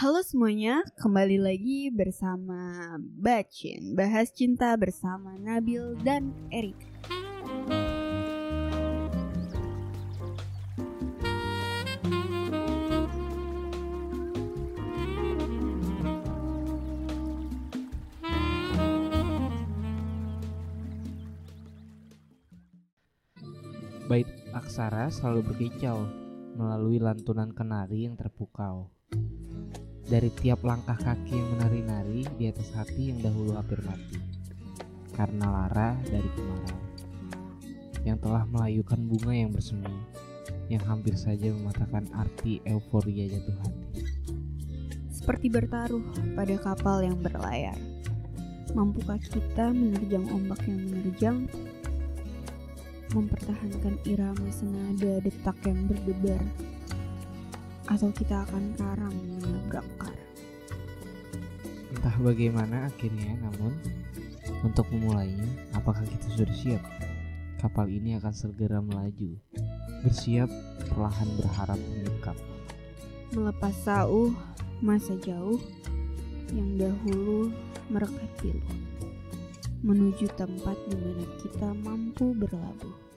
Halo semuanya, kembali lagi bersama Bacin Bahas cinta bersama Nabil dan Erik Bait aksara selalu berkicau melalui lantunan kenari yang terpukau. Dari tiap langkah kaki yang menari-nari di atas hati yang dahulu hampir mati. Karena lara dari kemarau. Yang telah melayukan bunga yang bersemi. Yang hampir saja mematahkan arti euforia jatuh hati. Seperti bertaruh pada kapal yang berlayar Mampukah kita menerjang ombak yang menerjang Mempertahankan irama senada detak yang berdebar Atau kita akan karang menabrak kar Entah bagaimana akhirnya namun untuk memulainya apakah kita sudah siap? Kapal ini akan segera melaju. Bersiap perlahan berharap mengikat. Melepas sauh masa jauh yang dahulu merekat pilu Menuju tempat di mana kita mampu berlabuh